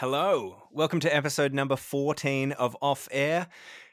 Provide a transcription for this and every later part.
Hello, welcome to episode number 14 of Off Air.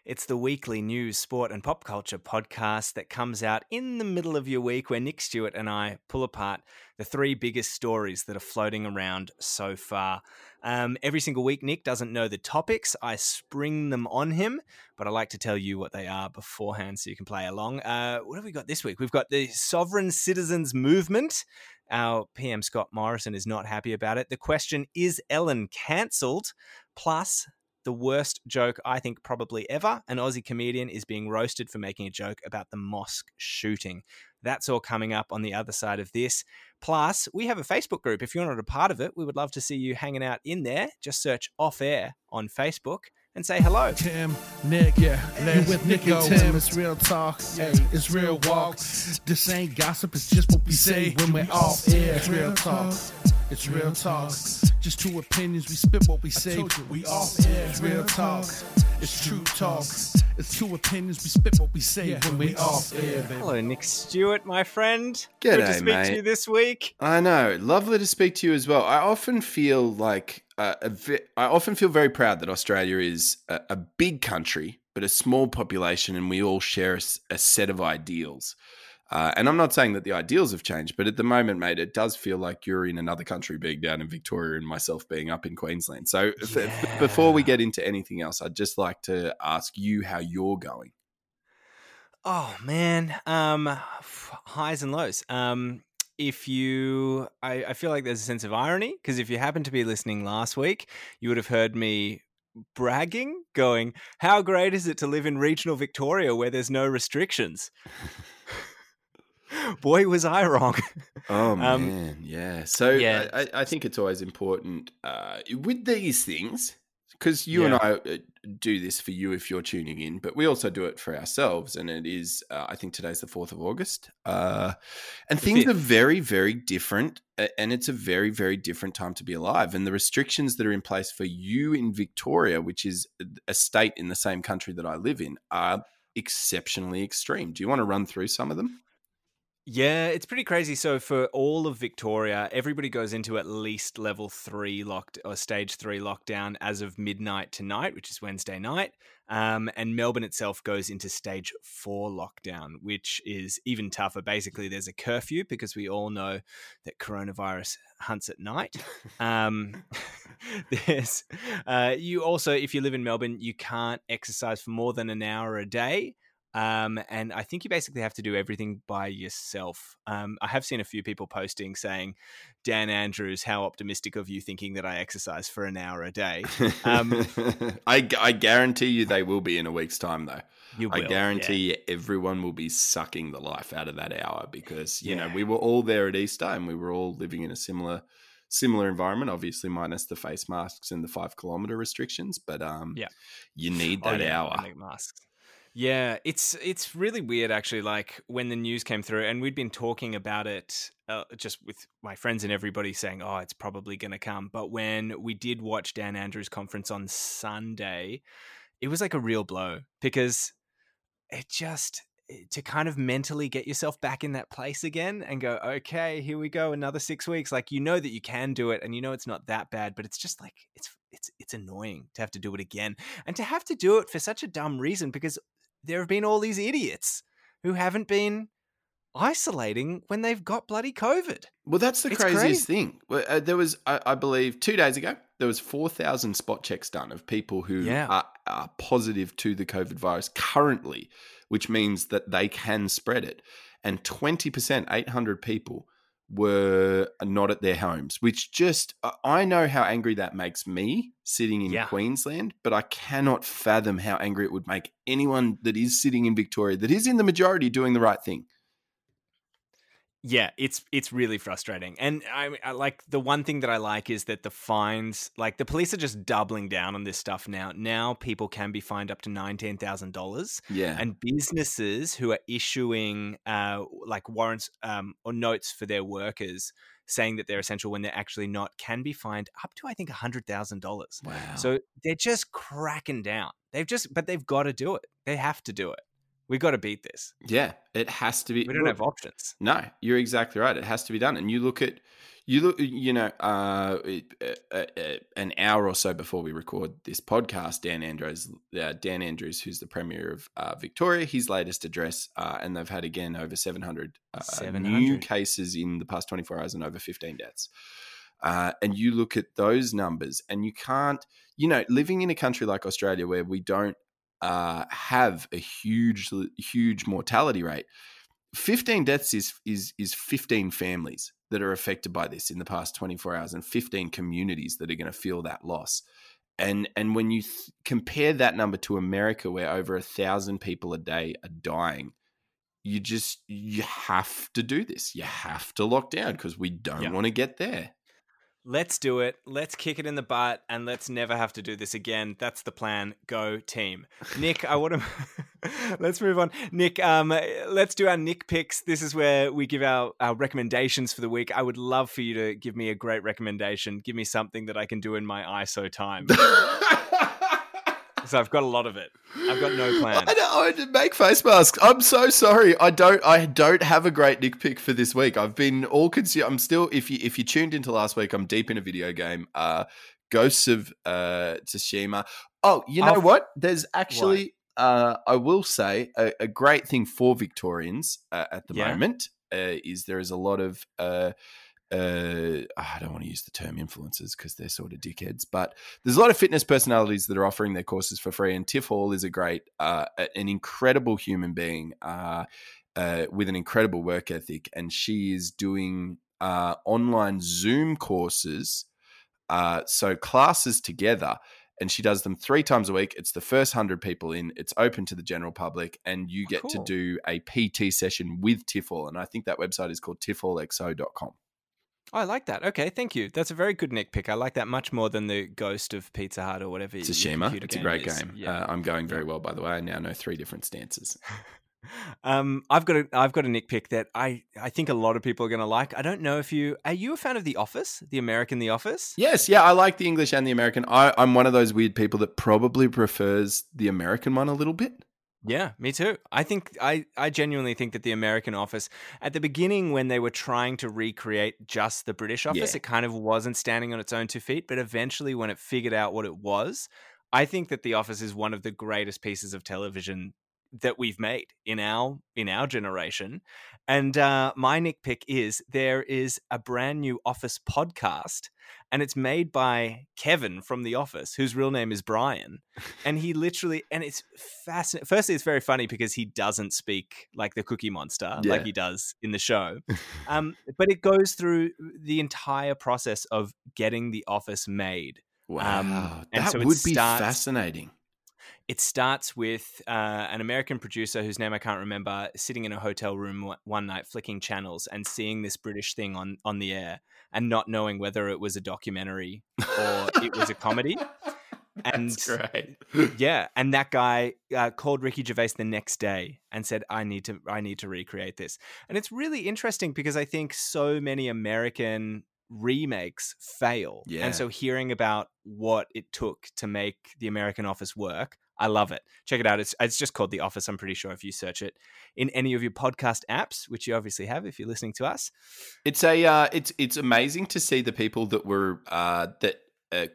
It's the weekly news, sport, and pop culture podcast that comes out in the middle of your week where Nick Stewart and I pull apart the three biggest stories that are floating around so far. Um, every single week, Nick doesn't know the topics. I spring them on him, but I like to tell you what they are beforehand so you can play along. Uh, what have we got this week? We've got the Sovereign Citizens Movement. Our PM Scott Morrison is not happy about it. The question is Ellen cancelled? Plus, the worst joke I think probably ever. An Aussie comedian is being roasted for making a joke about the mosque shooting. That's all coming up on the other side of this. Plus, we have a Facebook group. If you're not a part of it, we would love to see you hanging out in there. Just search off air on Facebook and say hello. Tim, Nick, yeah, let's with Nick and Tim. It's real talk, hey, it's real walk. This ain't gossip, it's just what we say when we're off air. It's real talk, it's real talk. Just two opinions, we spit what we say. We off air. It's real talk, it's true talk. It's two opinions, we spit what we say when we off air, baby. Hello, Nick Stewart, my friend. G'day, Good to speak mate. to you this week. I know. Lovely to speak to you as well. I often feel like uh, a I often feel very proud that Australia is a, a big country, but a small population, and we all share a set of ideals. Uh, and I'm not saying that the ideals have changed, but at the moment, mate, it does feel like you're in another country being down in Victoria and myself being up in Queensland. So f- f- before we get into anything else, I'd just like to ask you how you're going. Oh man, um, highs and lows. Um, if you, I, I feel like there's a sense of irony because if you happen to be listening last week, you would have heard me bragging, going, "How great is it to live in regional Victoria where there's no restrictions?" Boy, was I wrong. Oh Um, man, yeah. So yeah. I, I- I think it's always important uh, with these things because you and I uh, do this for you if you're tuning in, but we also do it for ourselves. And it is, uh, I think today's the fourth of August, uh, and The things are very, very different. And it's a very, very different time to be alive. And the restrictions that are in place for you in Victoria, which is a state in the same country that I live in, are exceptionally extreme. Do you want to run through some of them? Yeah, it's pretty crazy. So for all of Victoria, everybody goes into at least level three locked or stage three lockdown as of midnight tonight, which is Wednesday night. Um, and Melbourne itself goes into stage four lockdown, which is even tougher. Basically, there's a curfew because we all know that coronavirus hunts at night. Um, there's uh, you also, if you live in Melbourne, you can't exercise for more than an hour a day. Um, and I think you basically have to do everything by yourself. Um, I have seen a few people posting saying, Dan Andrews, how optimistic of you thinking that I exercise for an hour a day. Um, I, I guarantee you they will be in a week's time, though. You I guarantee you everyone will be sucking the life out of that hour because you know we were all there at Easter and we were all living in a similar similar environment, obviously minus the face masks and the five kilometer restrictions. But um, Yeah. you need Oh, that yeah, hour. masks. Yeah, it's it's really weird actually. Like when the news came through, and we'd been talking about it uh, just with my friends and everybody saying, "Oh, it's probably going to come." But when we did watch Dan Andrews' conference on Sunday, it was like a real blow because it just to kind of mentally get yourself back in that place again and go, okay, here we go, another six weeks. Like you know that you can do it, and you know it's not that bad, but it's just like it's it's it's annoying to have to do it again, and to have to do it for such a dumb reason because there have been all these idiots who haven't been isolating when they've got bloody COVID. Well, that's the It's craziest crazy. thing. Uh, there was, I, I believe, two days ago, there was four thousand spot checks done of people who Yeah. are, are positive to the COVID virus currently, which means that they can spread it. And twenty percent, eight hundred people, were not at their homes. Which just, I- know how angry that makes me sitting in Yeah. Queensland, but I cannot fathom how angry it would make anyone that is sitting in Victoria, that is in the majority doing the right thing. Yeah, it's it's really frustrating. And I, I like the one thing that I like is that the fines, like the police are just doubling down on this stuff now. Now people can be fined up to nineteen thousand dollars, Yeah. and businesses who are issuing uh, like warrants um, or notes for their workers saying that they're essential when they're actually not can be fined up to I think hundred thousand dollars. wow. So they're just cracking down. They've just, but they've got to do it. They have to do it. We got to beat this. Yeah, it has to be. We don't look, have options. No, you're exactly right. It has to be done. And you look at, you look, you know, uh, uh, uh, an hour or so before we record this podcast, Dan Andrews, uh, Dan Andrews, who's the premier of uh, Victoria, his latest address, uh, and they've had again over 700, 700, new cases in the past 24 hours and over 15 deaths. and you look at those numbers, and you can't, you know, living in a country like Australia where we don't uh, have a huge, huge mortality rate. 15 deaths is is is 15 families that are affected by this in the past 24 hours and 15 communities that are going to feel that loss and and when you th- compare that number to america where over a thousand people a day are dying you just you have to do this you have to lock down because we don't yeah. want to get there Let's do it. Let's kick it in the butt and let's never have to do this again. That's the plan. Go team. Nick, I want to let's move on. Nick, um, let's do our Nick picks. This is where we give our, our recommendations for the week. I would love for you to give me a great recommendation. Give me something that I can do in my ISO time. so I've got a lot of it. I've got no plan. I, know, I make face masks. I'm so sorry. I don't. I don't have a great Nick pick for this week. I've been all consumed. I'm still. If you if you tuned into last week, I'm deep in a video game. Uh, Ghosts of uh, Tsushima. Oh, you know I've, what? There's actually. Uh, I will say a, a, great thing for Victorians uh, at the yeah. moment uh, is there is a lot of uh, I don't want to use the term influencers because they're sort of dickheads, but there's a lot of fitness personalities that are offering their courses for free. And Tiff Hall is a great, uh, an incredible human being uh, uh, with an incredible work ethic, and she is doing uh, online Zoom courses, uh, so classes together. And she does them three times a week. It's the first hundred people in. It's open to the general public, and you get cool. to do a PT session with Tiff Hall. And I think that website is called tiffallxo.com. Oh, I like that. Okay, thank you. That's a very good Nick pick. I like that much more than the Ghost of Pizza Hut or whatever. It's a shame. It's a great is. game. Yeah. Uh, I'm going very well, by the way. I now know three different stances. um, I've got a I've got a Nick pick that I I think a lot of people are going to like. I don't know if you are you a fan of The Office, the American The Office. Yes, yeah, I like the English and the American. I, I'm one of those weird people that probably prefers the American one a little bit. Yeah, me too. I think I, I genuinely think that the American office at the beginning when they were trying to recreate just the British office, yeah. it kind of wasn't standing on its own two feet, but eventually when it figured out what it was, I think that the office is one of the greatest pieces of television that we've made in our in our generation. And uh, my nick pick is there is a brand new Office podcast, and it's made by Kevin from The Office, whose real name is Brian. And he literally, and it's fascinating. Firstly, it's very funny because he doesn't speak like the Cookie Monster, yeah. like he does in the show. um, but it goes through the entire process of getting The Office made. Wow, um, that so would starts, be fascinating it starts with uh, an American producer whose name I can't remember sitting in a hotel room one night flicking channels and seeing this British thing on on the air and not knowing whether it was a documentary or it was a comedy. and yeah, and that guy uh, called Ricky Gervais the next day and said, "I need to, I need to recreate this." And it's really interesting because I think so many American remakes fail, yeah. and so hearing about what it took to make the American Office work, I love it. Check it out. It's it's just called The Office. I'm pretty sure if you search it in any of your podcast apps, which you obviously have if you're listening to us. It's a uh, it's it's amazing to see the people that were uh, that uh,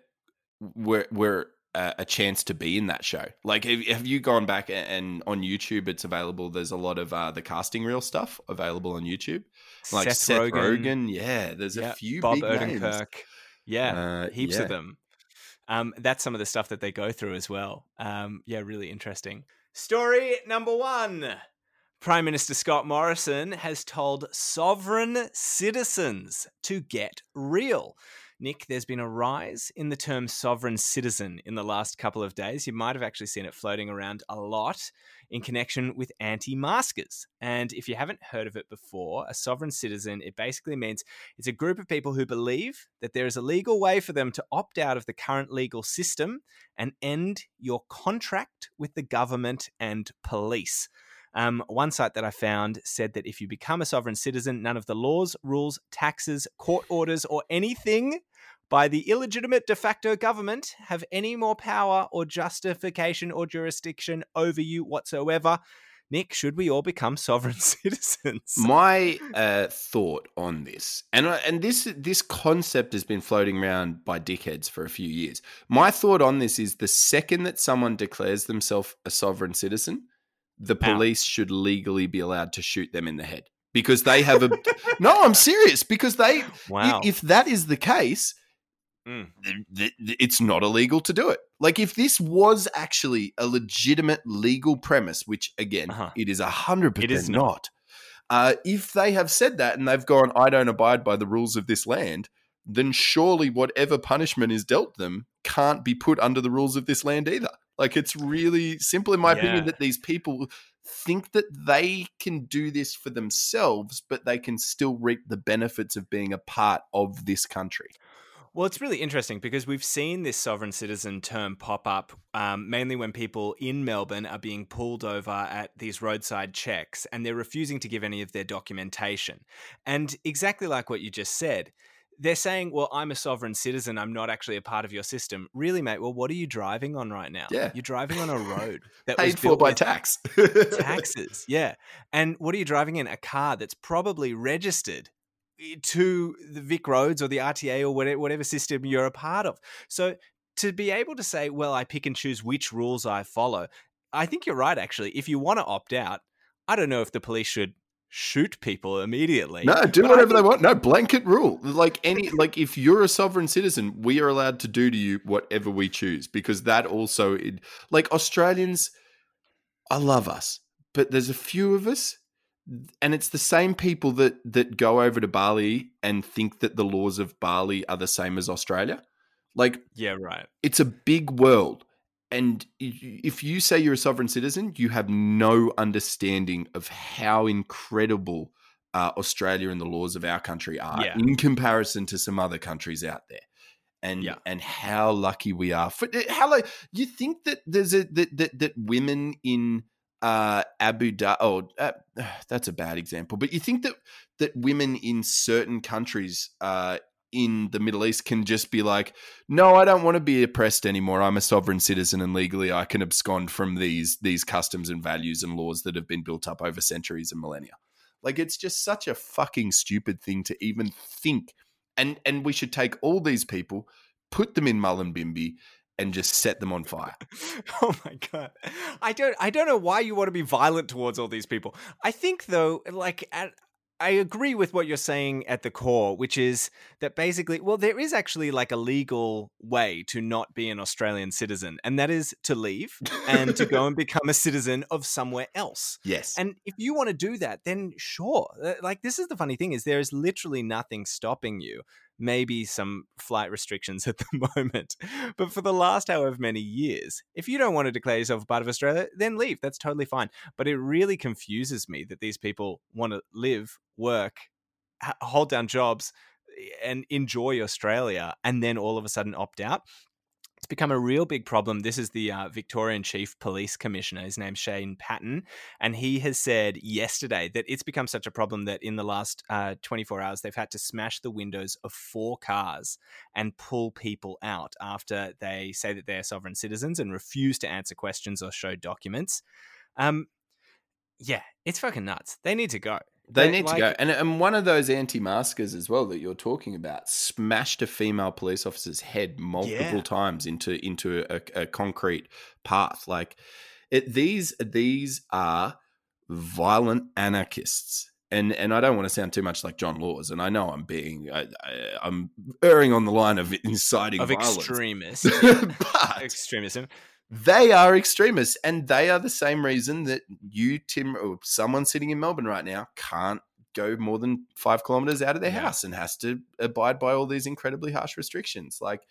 were were uh, a chance to be in that show. Like, have, have, you gone back and on YouTube? It's available. There's a lot of uh, the casting reel stuff available on YouTube. Like Seth, Seth Rogen. Rogen. Yeah, there's a few Bob Odenkirk. Names. Yeah, uh, heaps yeah. of them. Um, that's some of the stuff that they go through as well. Um, yeah, really interesting. Story number one. Prime Minister Scott Morrison has told sovereign citizens to get real. Nick, there's been a rise in the term sovereign citizen in the last couple of days. You might have actually seen it floating around a lot in connection with anti maskers. And if you haven't heard of it before, a sovereign citizen, it basically means it's a group of people who believe that there is a legal way for them to opt out of the current legal system and end your contract with the government and police. Um, one site that I found said that if you become a sovereign citizen, none of the laws, rules, taxes, court orders, or anything by the illegitimate de facto government have any more power or justification or jurisdiction over you whatsoever. Nick, should we all become sovereign citizens? My uh, thought on this, and and this this concept has been floating around by dickheads for a few years. My thought on this is the second that someone declares themselves a sovereign citizen, the police Ow. should legally be allowed to shoot them in the head because they have a. no, I'm serious because they. Wow. If, if that is the case, mm. it's not illegal to do it. Like if this was actually a legitimate legal premise, which again, uh-huh. it is a hundred percent it is not. Uh, if they have said that and they've gone, I don't abide by the rules of this land, then surely whatever punishment is dealt them can't be put under the rules of this land either. Like it's really simple, in my yeah. opinion, that these people think that they can do this for themselves, but they can still reap the benefits of being a part of this country. Well, it's really interesting because we've seen this sovereign citizen term pop up um, mainly when people in Melbourne are being pulled over at these roadside checks and they're refusing to give any of their documentation. And exactly like what you just said, they're saying, well, I'm a sovereign citizen. I'm not actually a part of your system. Really, mate? Well, what are you driving on right now? Yeah. You're driving on a road that paid for by tax. taxes. Yeah. And what are you driving in? A car that's probably registered Eh, to the Vic Roads or the RTA or whatever, whatever system you're a part of. So to be able to say, well, I pick and choose which rules I follow, I think you're right, actually. If you want to opt out, I don't know if the police should shoot people immediately. No, do but whatever think- they want. No blanket rule. Like any like if you're a sovereign citizen, we are allowed to do to you whatever we choose because that also it, like Australians I love us, but there's a few of us and it's the same people that that go over to Bali and think that the laws of Bali are the same as Australia. Like Yeah, right. It's a big world and if you say you're a sovereign citizen, you have no understanding of how incredible uh, Australia and the laws of our country are yeah. in comparison to some other countries out there. And yeah. and how lucky we are. For, how like you think that there's a that that, that women in uh, Abu Dhabi. Oh, uh, that's a bad example. But you think that that women in certain countries uh, in the Middle East can just be like, no, I don't want to be oppressed anymore. I'm a sovereign citizen, and legally I can abscond from these these customs and values and laws that have been built up over centuries and millennia. Like it's just such a fucking stupid thing to even think. And and we should take all these people, put them in Mullumbimby, and just set them on fire. oh my god. I don't I don't know why you want to be violent towards all these people. I think though like at I agree with what you're saying at the core, which is that basically, well, there is actually like a legal way to not be an Australian citizen, and that is to leave and to go and become a citizen of somewhere else. Yes. And if you want to do that, then sure. Like this is the funny thing is there is literally nothing stopping you maybe some flight restrictions at the moment. But for the last however many years, if you don't want to declare yourself a part of Australia, then leave. That's totally fine. But it really confuses me that these people want to live, work, hold down jobs, eh, and enjoy Australia and then all of a sudden opt out. It's become a real big problem. This is the uh, Victorian Chief Police Commissioner. His name's Shane Patton. And he has said yesterday that it's become such a problem that in the last uh, 24 hours, they've had to smash the windows of four cars and pull people out after they say that they're sovereign citizens and refuse to answer questions or show documents. Um, yeah, it's fucking nuts. They need to go. They need like, to go. And, and one of those anti maskers as well that you're talking about smashed a female police officer's head multiple yeah. times into into a, a concrete path. Like it, these these are violent anarchists. And and I don't want to sound too much like John Laws, and I know I'm being I, am erring on the line of inciting of violence. extremist, but extremism they are extremists and they are the same reason that you tim or someone sitting in melbourne right now can't go more than five kilometers out of their yeah. house and has to abide by all these incredibly harsh restrictions like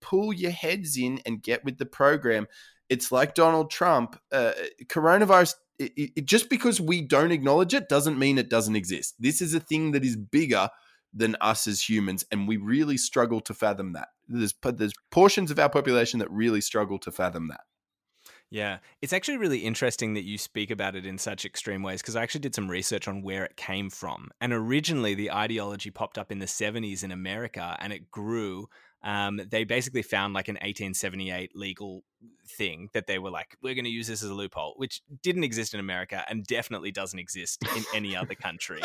pull your heads in and get with the program it's like donald trump uh, coronavirus it, it, just because we don't acknowledge it doesn't mean it doesn't exist this is a thing that is bigger than us as humans, and we really struggle to fathom that. There's there's portions of our population that really struggle to fathom that. Yeah, it's actually really interesting that you speak about it in such extreme ways because I actually did some research on where it came from. And originally, the ideology popped up in the 70s in America and it grew. Um, they basically found like an 1878 legal thing that they were like, we're going to use this as a loophole, which didn't exist in America and definitely doesn't exist in any other country.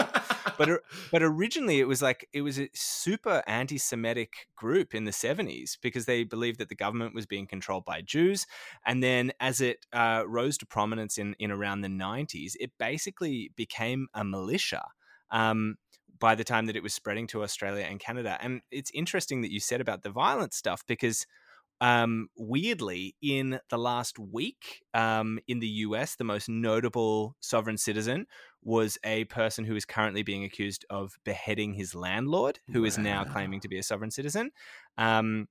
but but originally it was like it was a super anti-Semitic group in the 70s because they believed that the government was being controlled by Jews, and then as it uh, rose to prominence in in around the 90s, it basically became a militia. Um, by the time that it was spreading to Australia and Canada. And it's interesting that you said about the violent stuff because um, weirdly, in the last week um, in the US, the most notable sovereign citizen was a person who is currently being accused of beheading his landlord, who wow. is now claiming to be a sovereign citizen. Um,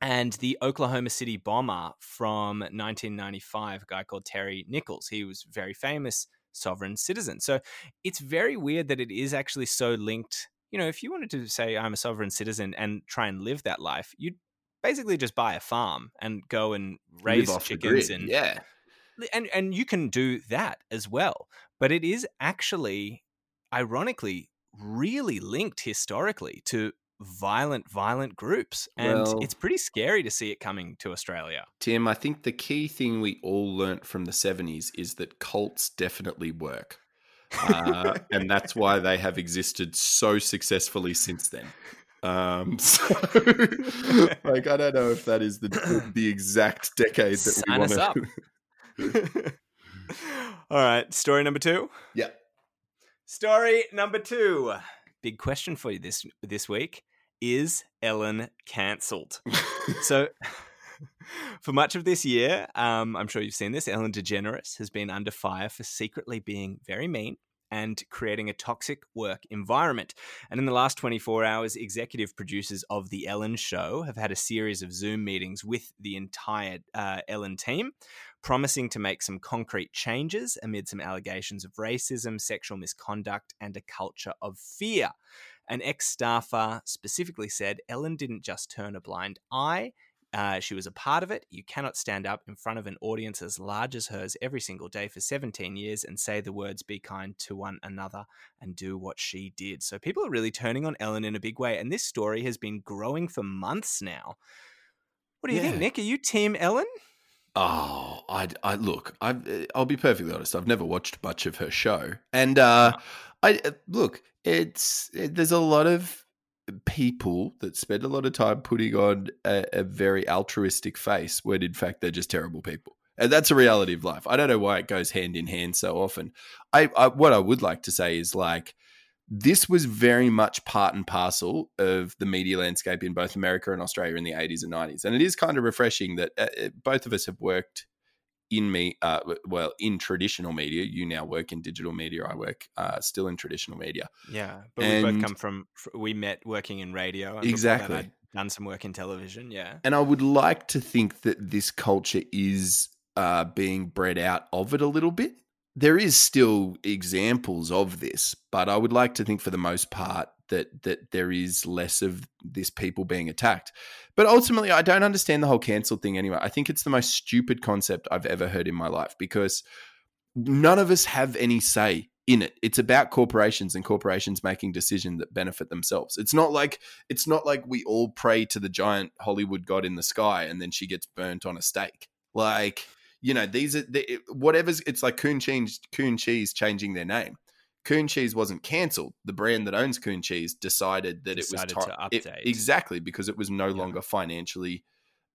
and the Oklahoma City bomber from 1995, a guy called Terry Nichols, he was very famous sovereign citizen. So it's very weird that it is actually so linked. You know, if you wanted to say I'm a sovereign citizen and try and live that life, you'd basically just buy a farm and go and raise chickens and yeah and and you can do that as well but it is actually ironically really linked historically to violent violent groups and well, it's pretty scary to see it coming to australia tim i think the key thing we all learnt from the 70s is that cults definitely work uh, and that's why they have existed so successfully since then um, so, like, I don't know if that is the the exact decade that Sign we want to. All right, story number two. Yeah. Story number two. Big question for you this this week: Is Ellen cancelled? so. For much of this year, um, I'm sure you've seen this, Ellen DeGeneres has been under fire for secretly being very mean and creating a toxic work environment. And in the last 24 hours, executive producers of The Ellen Show have had a series of Zoom meetings with the entire uh, Ellen team, promising to make some concrete changes amid some allegations of racism, sexual misconduct, and a culture of fear. An ex staffer specifically said Ellen didn't just turn a blind eye. Uh, she was a part of it. You cannot stand up in front of an audience as large as hers every single day for 17 years and say the words be kind to one another and do what she did. So people are really turning on Ellen in a big way. And this story has been growing for months now. What do you yeah. think, Nick? Are you Team Ellen? Oh, I, I look. I, I'll be perfectly honest. I've never watched much of her show, and uh. I uh, look. It's it, there's a lot of people that spend a lot of time putting on a, a, very altruistic face when in fact they're just terrible people. And that's a reality of life. I don't know why it goes hand in hand so often. I, I what I would like to say is like this was very much part and parcel of the media landscape in both America and Australia in the 80s and 90s. And it is kind of refreshing that uh, uh both of us have worked in me, uh, well, in traditional media. You now work in digital media. I work uh, still in traditional media. Yeah, but and we both come from. We met working in radio. exactly. Done some work in television. Yeah, and I would like to think that this culture is uh, being bred out of it a little bit. There is still examples of this, but I would like to think, for the most part, that that there is less of this people being attacked. But ultimately, I don't understand the whole cancel thing anyway. I think it's the most stupid concept I've ever heard in my life because none of us have any say in it. It's about corporations and corporations making decisions that benefit themselves. It's not like it's not like we all pray to the giant Hollywood god in the sky and then she gets burnt on a stake. Like you know, these are the, whatever's. It's like Coon Cheese, Coon Cheese changing their name. Coon Cheese wasn't cancelled. The brand that owns Coon Cheese decided that decided it was to update it, exactly because it was no yeah. longer financially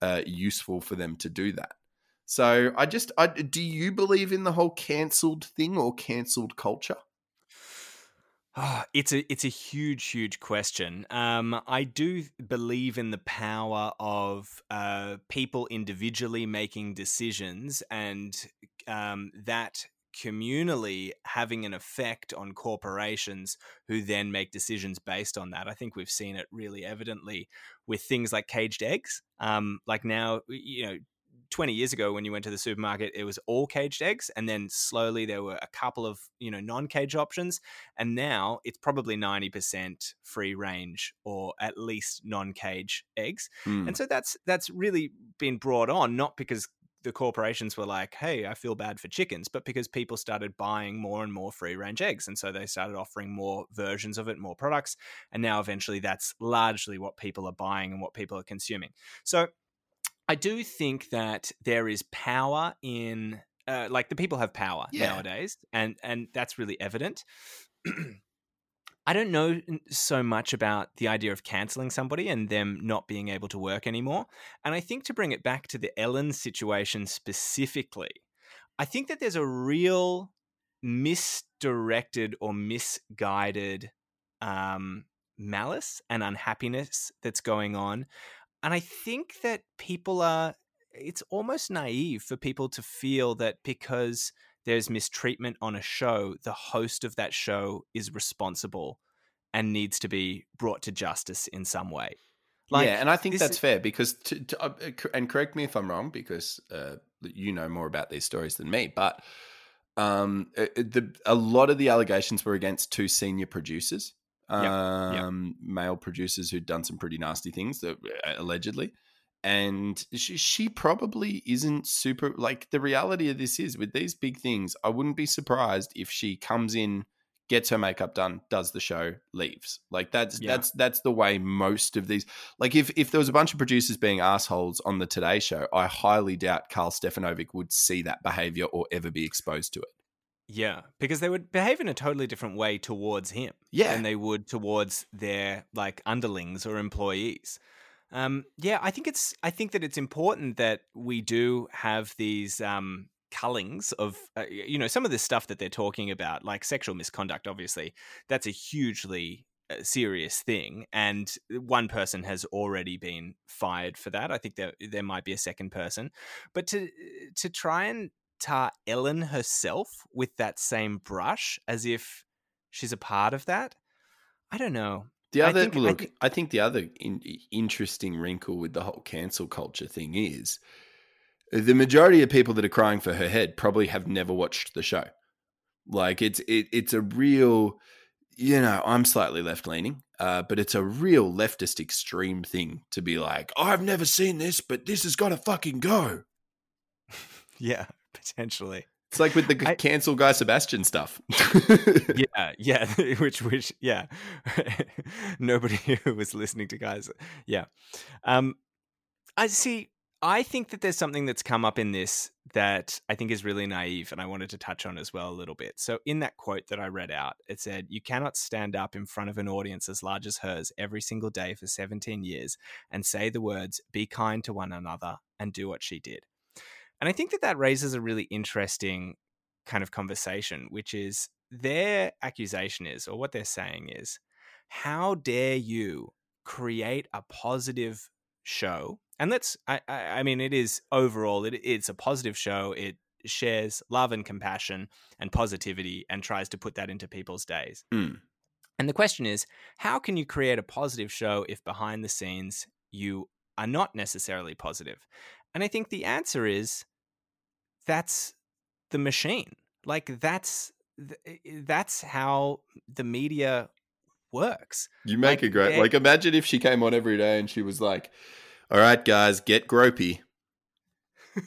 uh, useful for them to do that. So I just, I, do you believe in the whole cancelled thing or cancelled culture? Oh, it's a it's a huge huge question. Um, I do believe in the power of uh, people individually making decisions, and um, that communally having an effect on corporations who then make decisions based on that. I think we've seen it really evidently with things like caged eggs. Um, like now, you know, 20 years ago when you went to the supermarket it was all caged eggs and then slowly there were a couple of you know non-cage options and now it's probably 90% free range or at least non-cage eggs mm. and so that's that's really been brought on not because the corporations were like, hey, I feel bad for chickens, but because people started buying more and more free range eggs. And so they started offering more versions of it, more products. And now eventually that's largely what people are buying and what people are consuming. So I do think that there is power in uh, like the people have power Yeah. nowadays, and and that's really evident. I don't know so much about the idea of canceling somebody and them not being able to work anymore. And I think to bring it back to the Ellen situation specifically, I think that there's a real misdirected or misguided um, malice and unhappiness that's going on. And I think that people are, it's almost naive for people to feel that because there's mistreatment on a show, the host of that show is responsible and needs to be brought to justice in some way. yeah, and I think that's is- fair because, to, to, uh, and correct me if I'm wrong, because uh, you know more about these stories than me, but um, uh, uh, the, a lot of the allegations were against two senior producers, yep. um, male producers who'd done some pretty nasty things, that, uh, allegedly. And she, she probably isn't super. Like the reality of this is, with these big things, I wouldn't be surprised if she comes in, gets her makeup done, does the show, leaves. Like that's Yeah. that's that's the way most of these. Like if if there was a bunch of producers being assholes on the Today Show, I highly doubt Karl Stefanovic would see that behavior or ever be exposed to it. Yeah, because they would behave in a totally different way towards him Yeah. than they would towards their like underlings or employees. Um, yeah, I think it's I think that it's important that we do have these um, cullings of uh, you know some of the stuff that they're talking about, like sexual misconduct. Obviously, that's a hugely uh, serious thing, and one person has already been fired for that. I think there there might be a second person, but to to try and tar Ellen herself with that same brush as if she's a part of that. I don't know. The I other think- I look, think- I think the other in, interesting wrinkle with the whole cancel culture thing is the majority of people that are crying for her head probably have never watched the show. Like it's it, it's a real, you know, I'm slightly left leaning, uh, but it's a real leftist extreme thing to be like, I've never seen this, but this has got to fucking go. Yeah, potentially. It's like with the I- cancel Guy Sebastian stuff. Yeah, yeah. which, which, yeah. Nobody who was listening to guys. Yeah. Um, I see. I think that there's something that's come up in this that I think is really naive, and I wanted to touch on as well a little bit. So, in that quote that I read out, it said, You cannot stand up in front of an audience as large as hers every single day for 17 years and say the words, be kind to one another, and do what she did. And I think that that raises a really interesting kind of conversation, which is their accusation is, or what they're saying is, how dare you create a positive show? And let's, I, I, I mean, it is overall, it, it's a positive show. It shares love and compassion and positivity and tries to put that into people's days. Hmm. And the question is, how can you create a positive show if behind the scenes you are not necessarily positive? And I think the answer is that's the machine. Like that's that's how the media works. You make Like, a great like imagine if she came on every day and she was like, All right, guys, get gropey.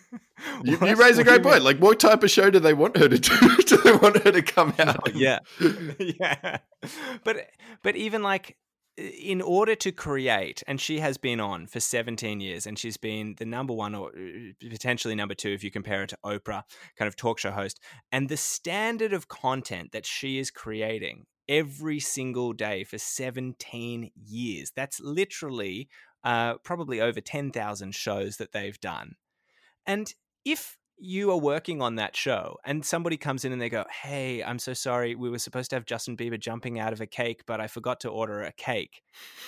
You, you raise a great point. Like what type of show do they want her to do? do they want her to come out? and- yeah yeah but but even like in order to create and she has been on for 17 years and she's been the number one or uh, potentially number two if you compare it to oprah kind of talk show host. And the standard of content that she is creating every single day for 17 years that's literally uh, probably over 10,000 shows that they've done. And if you are working on that show and somebody comes in and they go, Hey, I'm so sorry. We were supposed to have Justin Bieber jumping out of a cake, but I forgot to order a cake.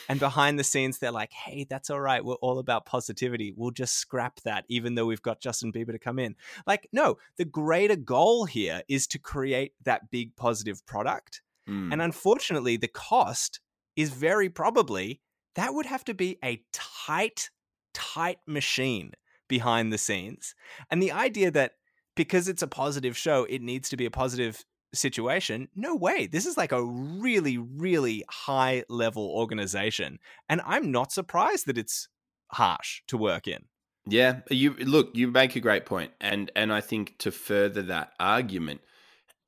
And behind the scenes, they're like, Hey, that's all right. We're all about positivity. We'll just scrap that, even though we've got Justin Bieber to come in. Like, no, the greater goal here is to create that big positive product. Mm. And unfortunately, the cost is very probably that would have to be a tight, tight machine behind the scenes. And the idea that because it's a positive show, it needs to be a positive situation. No way. This is like a really, really high level organization. And I'm not surprised that it's harsh to work in. Yeah, you look, you make a great point, and and I think to further that argument,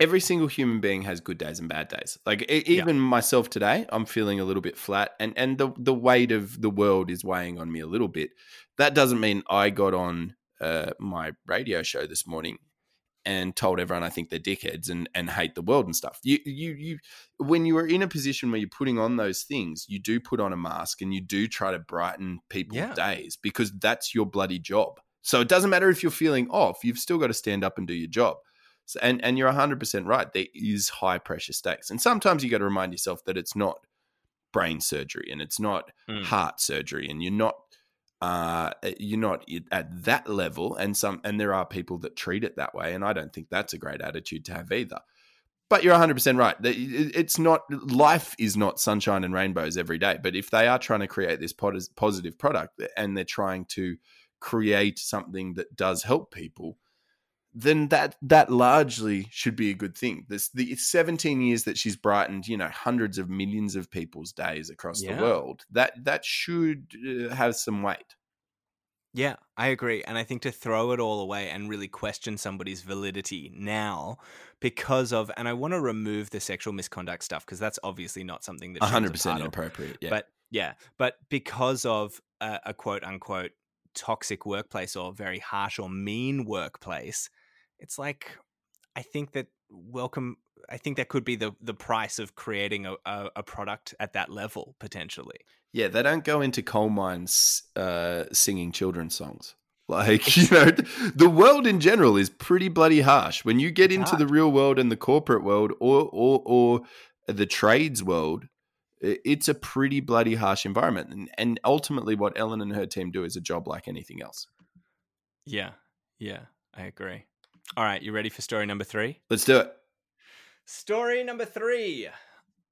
every single human being has good days and bad days. Like e- even yeah. myself today, I'm feeling a little bit flat, and and the the weight of the world is weighing on me a little bit. That doesn't mean I got on uh, my radio show this morning and told everyone I think they're dickheads and and hate the world and stuff. You you you when you are in a position where you're putting on those things, you do put on a mask and you do try to brighten people's yeah. days because that's your bloody job. So it doesn't matter if you're feeling off, you've still got to stand up and do your job. So, and and you're 100% right. There is high pressure stakes. And sometimes you got to remind yourself that it's not brain surgery and it's not mm. heart surgery and you're not uh, you're not at that level and some and there are people that treat it that way and i don't think that's a great attitude to have either but you're 100% right it's not life is not sunshine and rainbows every day but if they are trying to create this positive product and they're trying to create something that does help people then that that largely should be a good thing. This the 17 years that she's brightened, you know, hundreds of millions of people's days across yeah. the world. That that should uh, have some weight. Yeah, I agree. And I think to throw it all away and really question somebody's validity now because of, and I want to remove the sexual misconduct stuff because that's obviously not something that 100% inappropriate. Yeah. But yeah, but because of a, a quote unquote toxic workplace or very harsh or mean workplace, it's like I think that welcome. I think that could be the the price of creating a, a, a product at that level potentially. Yeah, they don't go into coal mines uh, singing children's songs. Like, you know, the world in general is pretty bloody harsh. When you get into the real world and the corporate world or, or, or the trades world, it's a pretty bloody harsh environment. And, and ultimately, what Ellen and her team do is a job like anything else. Yeah. Yeah. I agree. All right, you ready for story number three? Let's do it. Story number three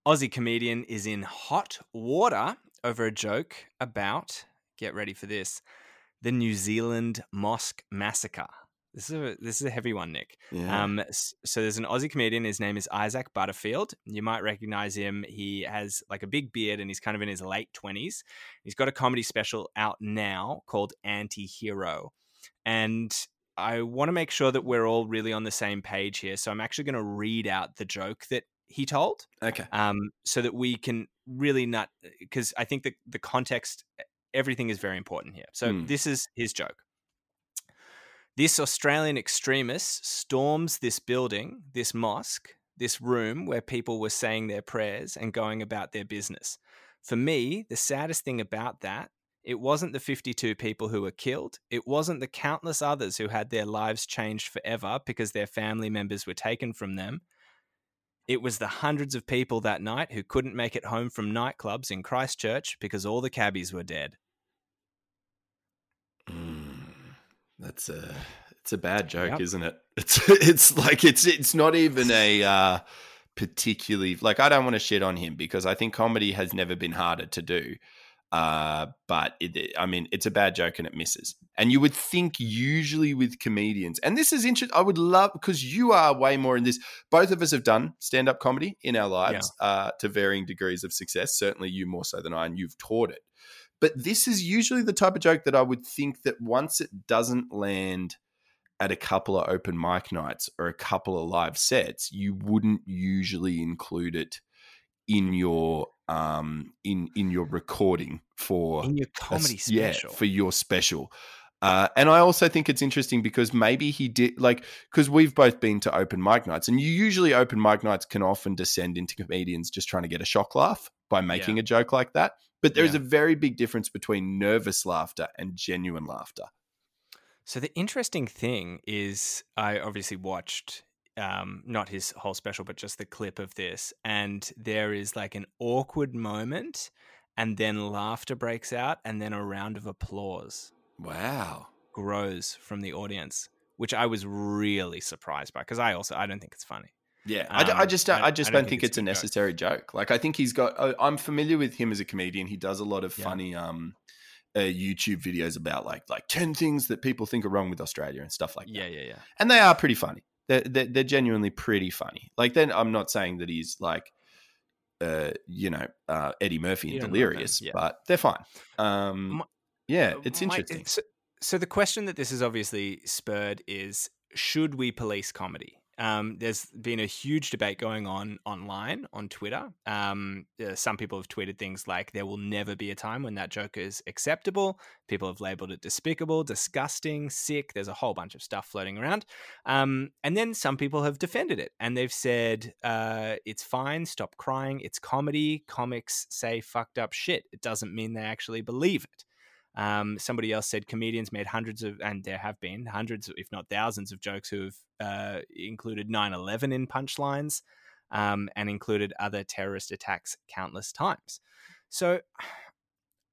Aussie comedian is in hot water over a joke about, get ready for this, the New Zealand mosque massacre. This is a this is a heavy one, Nick. Yeah. Um, so there's an Aussie comedian. His name is Isaac Butterfield. You might recognize him. He has like a big beard and he's kind of in his late twenties. He's got a comedy special out now called Anti-Hero, and I want to make sure that we're all really on the same page here. So I'm actually going to read out the joke that he told. Okay. Um, so that we can really not because I think that the context, everything is very important here. So mm. this is his joke. This Australian extremist storms this building, this mosque, this room where people were saying their prayers and going about their business. For me, the saddest thing about that it wasn't the 52 people who were killed. It wasn't the countless others who had their lives changed forever because their family members were taken from them. It was the hundreds of people that night who couldn't make it home from nightclubs in Christchurch because all the cabbies were dead. Mm, that's a it's a bad joke, yep. isn't it? It's it's like it's it's not even a uh, particularly like I don't want to shit on him because I think comedy has never been harder to do. Uh, but it, I mean, it's a bad joke and it misses. And you would think usually with comedians, and this is interesting. I would love because you are way more in this. Both of us have done stand up comedy in our lives yeah. uh, to varying degrees of success. Certainly, you more so than I, and you've taught it. But this is usually the type of joke that I would think that once it doesn't land at a couple of open mic nights or a couple of live sets, you wouldn't usually include it in your um, in in your recording for in your comedy a, special. Yeah, for your special. Uh, and I also think it's interesting because maybe he did like because we've both been to open mic nights, and you usually open mic nights can often descend into comedians just trying to get a shock laugh by making yeah. a joke like that. But there is yeah. a very big difference between nervous laughter and genuine laughter. So the interesting thing is, I obviously watched um, not his whole special, but just the clip of this. And there is like an awkward moment, and then laughter breaks out, and then a round of applause. Wow. Grows from the audience, which I was really surprised by because I also I don't think it's funny. Yeah, um, I, I, just don't, I, just I don't, don't think, think, it's a necessary joke. joke. Like I think he's got. I'm familiar with him as a comedian. He does a lot of yeah. funny um, uh, YouTube videos about like like ten things that people think are wrong with Australia and stuff like that. Yeah, yeah, yeah. And they are pretty funny they're, they're, they're genuinely pretty funny. Like then I'm not saying that he's like uh, you know, uh, Eddie Murphy and Delirious, yeah. but they're fine. Um, my, yeah, uh, it's interesting. My, it's, so the question that this has obviously spurred is: Should we police comedy? Um, there's been a huge debate going on online on Twitter. Um, uh, some people have tweeted things like, "There will never be a time when that joke is acceptable." People have labeled it despicable, disgusting, sick. There's a whole bunch of stuff floating around. Um, and then some people have defended it and they've said, uh, "It's fine. Stop crying. It's comedy. Comics say fucked up shit. It doesn't mean they actually believe it." Um, somebody else said comedians made hundreds of, and there have been hundreds, if not thousands, of jokes who have uh, included 9 11 in punchlines um, and included other terrorist attacks countless times. So,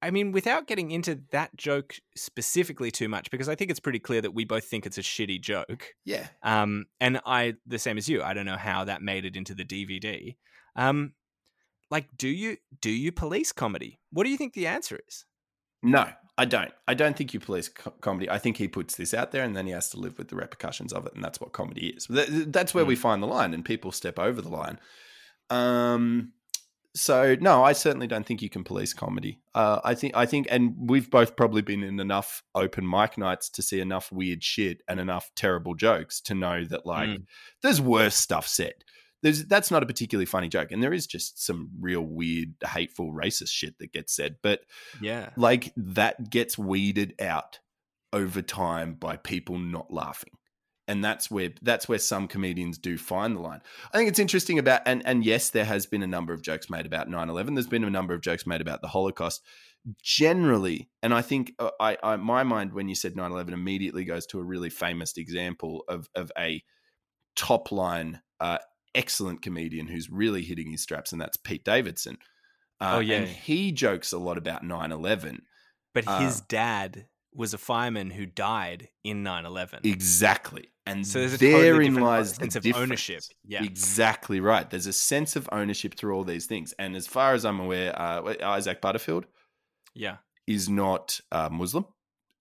I mean, without getting into that joke specifically too much, because I think it's pretty clear that we both think it's a shitty joke. Yeah. Um, and I, the same as you, I don't know how that made it into the DVD. Um, like, do you do you police comedy? What do you think the answer is? No, I don't. I don't think you police co- comedy. I think he puts this out there and then he has to live with the repercussions of it, and that's what comedy is. That's where mm. we find the line, and people step over the line. Um, so no, I certainly don't think you can police comedy. Uh, I think I think, and we've both probably been in enough open mic nights to see enough weird shit and enough terrible jokes to know that like mm. there's worse stuff said there's that's not a particularly funny joke and there is just some real weird hateful racist shit that gets said but yeah. like that gets weeded out over time by people not laughing and that's where that's where some comedians do find the line. I think it's interesting about and and yes there has been a number of jokes made about 9-11 there's been a number of jokes made about the holocaust. Generally and i think uh, I, I my mind when you said 9-11 immediately goes to a really famous example of of a top line uh, excellent comedian who's really hitting his straps, and that's Pete Davidson. Uh, oh yeah, and he jokes a lot about 9-11. But uh, his dad was a fireman who died in 9-11. Exactly. And so there's therein totally lies sense the of difference. ownership. Yeah, exactly right. There's a sense of ownership through all these things. And as far as I'm aware, uh, Isaac Butterfield, yeah, is not uh, Muslim.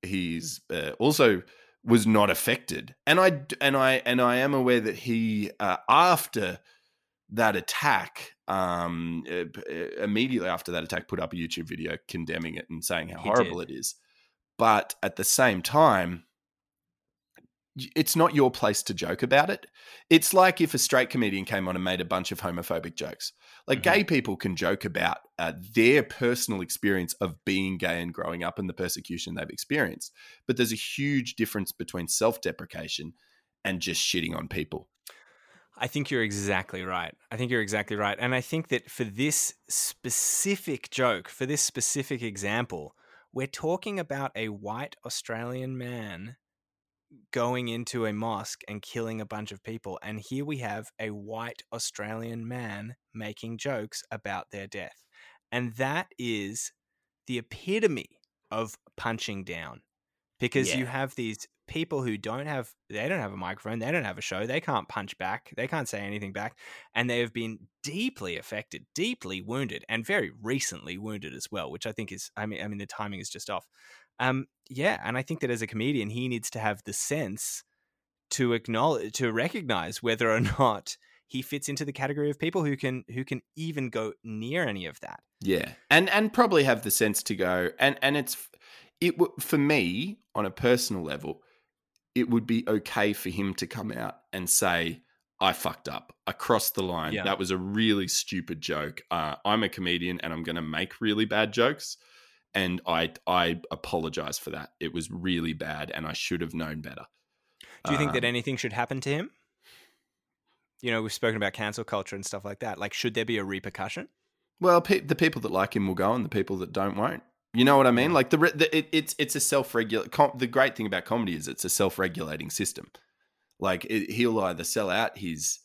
He's uh, also was not affected, and I and I and I am aware that he uh, after that attack, um, immediately after that attack, put up a YouTube video condemning it and saying how he horrible did. it is. But at the same time, it's not your place to joke about it. It's like if a straight comedian came on and made a bunch of homophobic jokes. Like mm-hmm. gay people can joke about uh, their personal experience of being gay and growing up and the persecution they've experienced. But there's a huge difference between self deprecation and just shitting on people. I think you're exactly right. I think you're exactly right. And I think that for this specific joke, for this specific example, we're talking about a white Australian man going into a mosque and killing a bunch of people. And here we have a white Australian man making jokes about their death. And that is the epitome of punching down because yeah. you have these people who don't have they don't have a microphone they don't have a show they can't punch back they can't say anything back and they have been deeply affected deeply wounded and very recently wounded as well which i think is i mean i mean the timing is just off um, yeah, and I think that as a comedian, he needs to have the sense to acknowledge, to recognize whether or not he fits into the category of people who can who can even go near any of that. Yeah, and and probably have the sense to go and and it's it for me on a personal level, it would be okay for him to come out and say. I fucked up. I crossed the line. Yeah. That was a really stupid joke. Uh, I'm a comedian and I'm going to make really bad jokes and I I apologize for that. It was really bad, and I should have known better. Do you think um, that anything should happen to him? You know, we've spoken about cancel culture and stuff like that. Like, should there be a repercussion? Well, pe- the people that like him will go, and the people that don't won't. You know what I mean? Like the, the it, it's it's a self regulate. Com- the great thing about comedy is it's a self regulating system. Like it, he'll either sell out his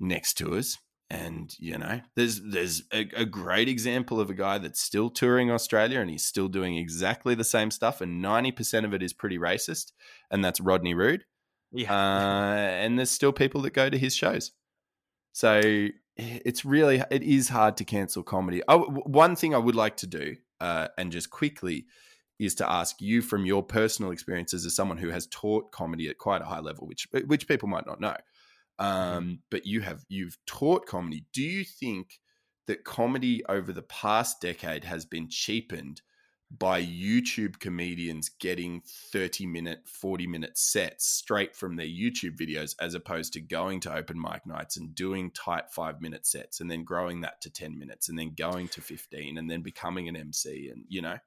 next tours and you know, there's there's a, a, great example of a guy that's still touring Australia and he's still doing exactly the same stuff, and ninety percent of it is pretty racist, and that's Rodney Rude. Yeah, uh, and there's still people that go to his shows. So it's really it is hard to cancel comedy. Oh, one thing I would like to do, uh, and just quickly, is to ask you from your personal experiences as someone who has taught comedy at quite a high level, which which people might not know. Mm-hmm. um, but you have you've taught comedy. Do you think that comedy over the past decade has been cheapened by YouTube comedians getting 30 minute, 40 minute sets straight from their YouTube videos, as opposed to going to open mic nights and doing tight five minute sets and then growing that to 10 minutes and then going to 15 and then becoming an MC and, you know,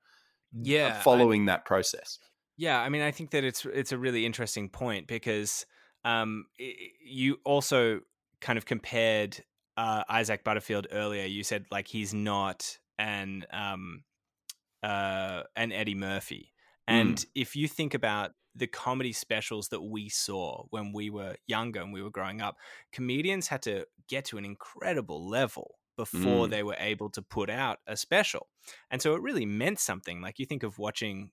yeah, following I, that process. Yeah. I mean, I think that it's, it's a really interesting point because um, you also kind of compared uh, Isaac Butterfield earlier. You said like he's not an, um, uh, and Eddie Murphy. And mm. if you think about the comedy specials that we saw when we were younger and we were growing up, comedians had to get to an incredible level before mm. they were able to put out a special. And so it really meant something. Like you think of watching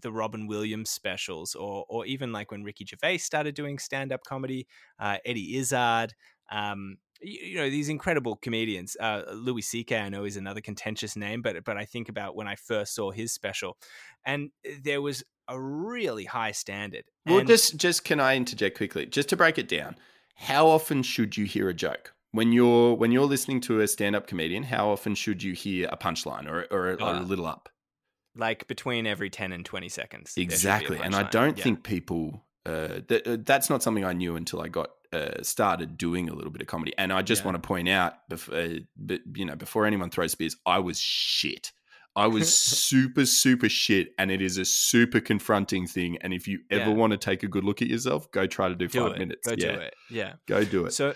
the Robin Williams specials, or or even like when Ricky Gervais started doing stand up comedy, uh, Eddie Izzard. Um, you know these incredible comedians. Uh, Louis C.K. I know is another contentious name, but but I think about when I first saw his special, and there was a really high standard. Well, just just can I interject quickly, just to break it down? How often should you hear a joke when you're when you're listening to a stand up comedian? How often should you hear a punchline or or, or a little up? Like between every ten and twenty seconds. Exactly, and I don't yeah. think people. Uh, th- uh, that's not something I knew until I got uh, started doing a little bit of comedy. And I just yeah. want to point out, before, uh, you know, before anyone throws spears, I was shit. I was super, super shit, and it is a super confronting thing. And if you ever yeah. want to take a good look at yourself, go try to do, do five it. minutes. Go yeah. do it. Yeah, go do it. So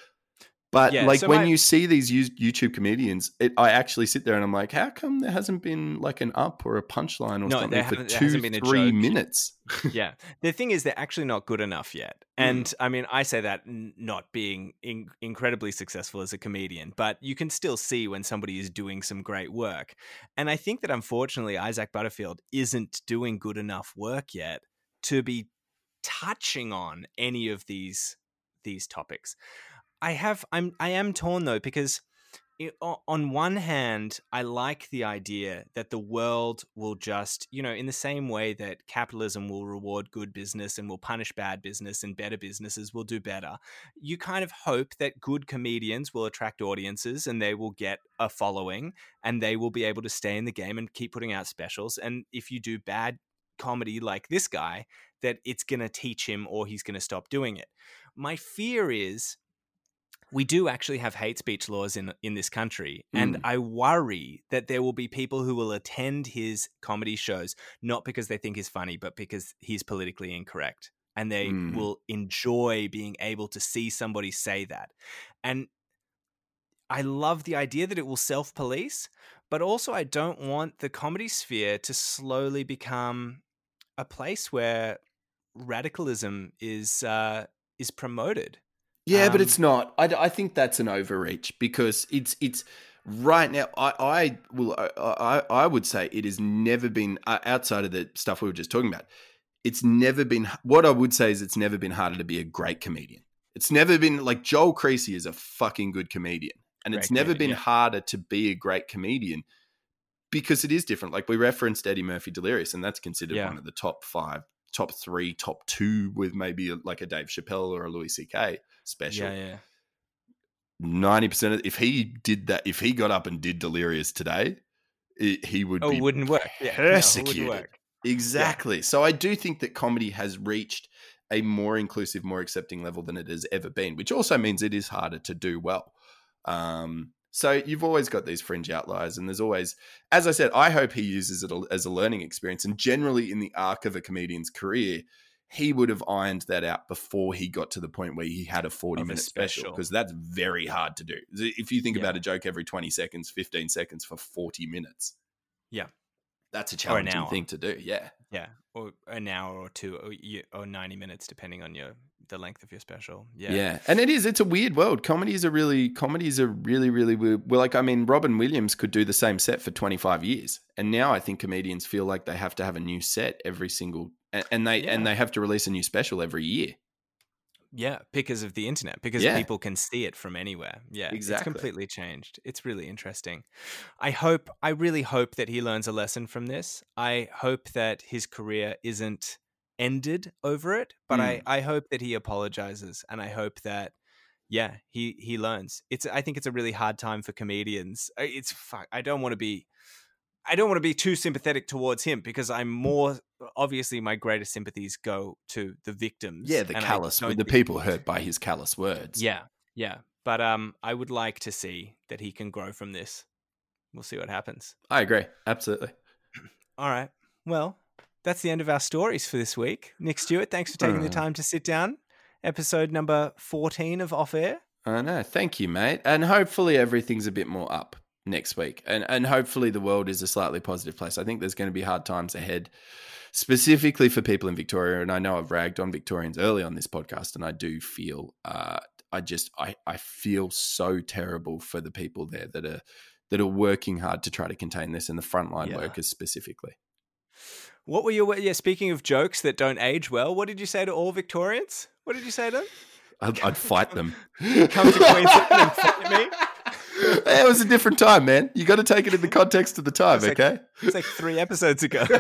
but yeah, like so when you see these YouTube comedians, it, I actually sit there and I'm like, how come there hasn't been like an up or a punchline or no, something for two, three minutes? yeah, the thing is, they're actually not good enough yet. Mm. And mm. I mean, I say that not being in- incredibly successful as a comedian, but you can still see when somebody is doing some great work. And I think that unfortunately, Isaac Butterfield isn't doing good enough work yet to be touching on any of these these topics. I have I'm I am torn though because it, on one hand, I like the idea that the world will just, you know, in the same way that capitalism will reward good business and will punish bad business and better businesses will do better, you kind of hope that good comedians will attract audiences and they will get a following and they will be able to stay in the game and keep putting out specials. And if you do bad comedy like this guy, that it's going to teach him or he's going to stop doing it. My fear is we do actually have hate speech laws in in this country and mm. i worry that there will be people who will attend his comedy shows not because they think he's funny but because he's politically incorrect and they mm. will enjoy being able to see somebody say that and i love the idea that it will self-police but also i don't want the comedy sphere to slowly become a place where radicalism is uh, is promoted yeah, um, but it's not. I, I think that's an overreach because it's it's right now. I I will I I would say it has never been uh, outside of the stuff we were just talking about. It's never been. What I would say is it's never been harder to be a great comedian. It's never been like Joel Creasey is a fucking good comedian, and it's never been yeah. harder to be a great comedian because it is different. Like we referenced Eddie Murphy Delirious, and that's considered yeah. one of the top five, top three, top two, with maybe like a Dave Chappelle or a Louis C.K special. Yeah, yeah. Ninety percent of if he did that, if he got up and did Delirious today, it, he would oh, be wouldn't work. Yeah, persecuted. No, work. Exactly. Yeah. So I do think that comedy has reached a more inclusive, more accepting level than it has ever been, which also means it is harder to do well. Um, so you've always got these fringe outliers, and there's always, as I said, I hope he uses it as a learning experience. And generally, in the arc of a comedian's career, he would have ironed that out before he got to the point where he had a 40 of minute special because that's very hard to do. If you think yeah. about a joke every 20 seconds, 15 seconds for 40 minutes. Yeah. That's a challenging thing to do. Yeah. Yeah. Or an hour or two or, or 90 minutes, depending on your the length of your special. Yeah. Yeah. And it is, it's a weird world. Comedies are really, comedies are really, really weird. Well, like, I mean, Robin Williams could do the same set for 25 years. And now I think comedians feel like they have to have a new set every single and, they yeah. and they have to release a new special every year. Yeah, because of the internet, because yeah. people can see it from anywhere. Yeah, exactly. It's completely changed. It's really interesting. I hope, I really hope that he learns a lesson from this. I hope that his career isn't ended over it, but mm. I, I hope that he apologizes and I hope that, yeah, he, he learns. It's, I think it's a really hard time for comedians. It's, I don't want to be I don't want to be too sympathetic towards him because I'm more obviously my greatest sympathies go to the victims. Yeah, the callous, the people hurt by his callous words. Yeah, yeah. But um, I would like to see that he can grow from this. We'll see what happens. I agree. Absolutely. All right. Well, that's the end of our stories for this week. Nick Stewart, thanks for taking the time to sit down. Episode number 14 of Off Air. I know. Thank you, mate. And hopefully everything's a bit more up next week. And and hopefully the world is a slightly positive place. I think there's going to be hard times ahead, specifically for people in Victoria. And I know I've ragged on Victorians early on this podcast, and I do feel uh, I just I, I feel so terrible for the people there that are that are working hard to try to contain this and the frontline yeah. workers specifically. What were your yeah? Speaking of jokes that don't age well, what did you say to all Victorians? What did you say to them? I'd, I'd fight them. Come to Queensland and fight me. it was a different time, man. You got to take it in the context of the time, it's okay? it's like three episodes ago. hey,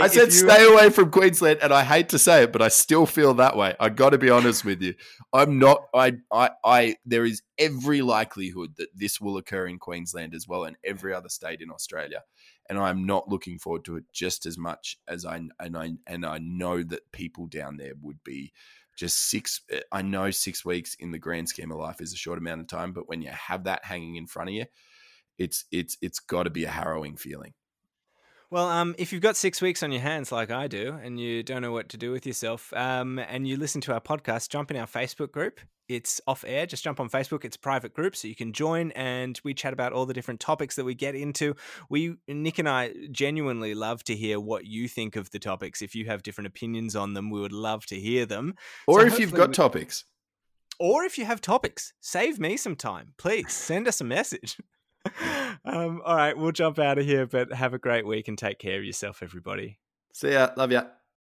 I said stay away from Queensland, and I hate to say it, but I still feel that way. I got to be honest with you. I'm not. I. I. I. There is every likelihood that this will occur in Queensland as well, and every other state in Australia. And I'm not looking forward to it just as much as I and I and I know that people down there would be just six i know six weeks in the grand scheme of life is a short amount of time but when you have that hanging in front of you it's it's it's got to be a harrowing feeling well, um, if you've got six weeks on your hands like I do, and you don't know what to do with yourself, um, and you listen to our podcast, jump in our Facebook group. It's off air. Just jump on Facebook. It's a private group, so you can join, and we chat about all the different topics that we get into. We, Nick and I, genuinely love to hear what you think of the topics. If you have different opinions on them, we would love to hear them. Or so if you've got we- topics. Or if you have topics, save me some time. Please send us a message. um, all right, we'll jump out of here, but have a great week and take care of yourself, everybody. See ya. Love ya.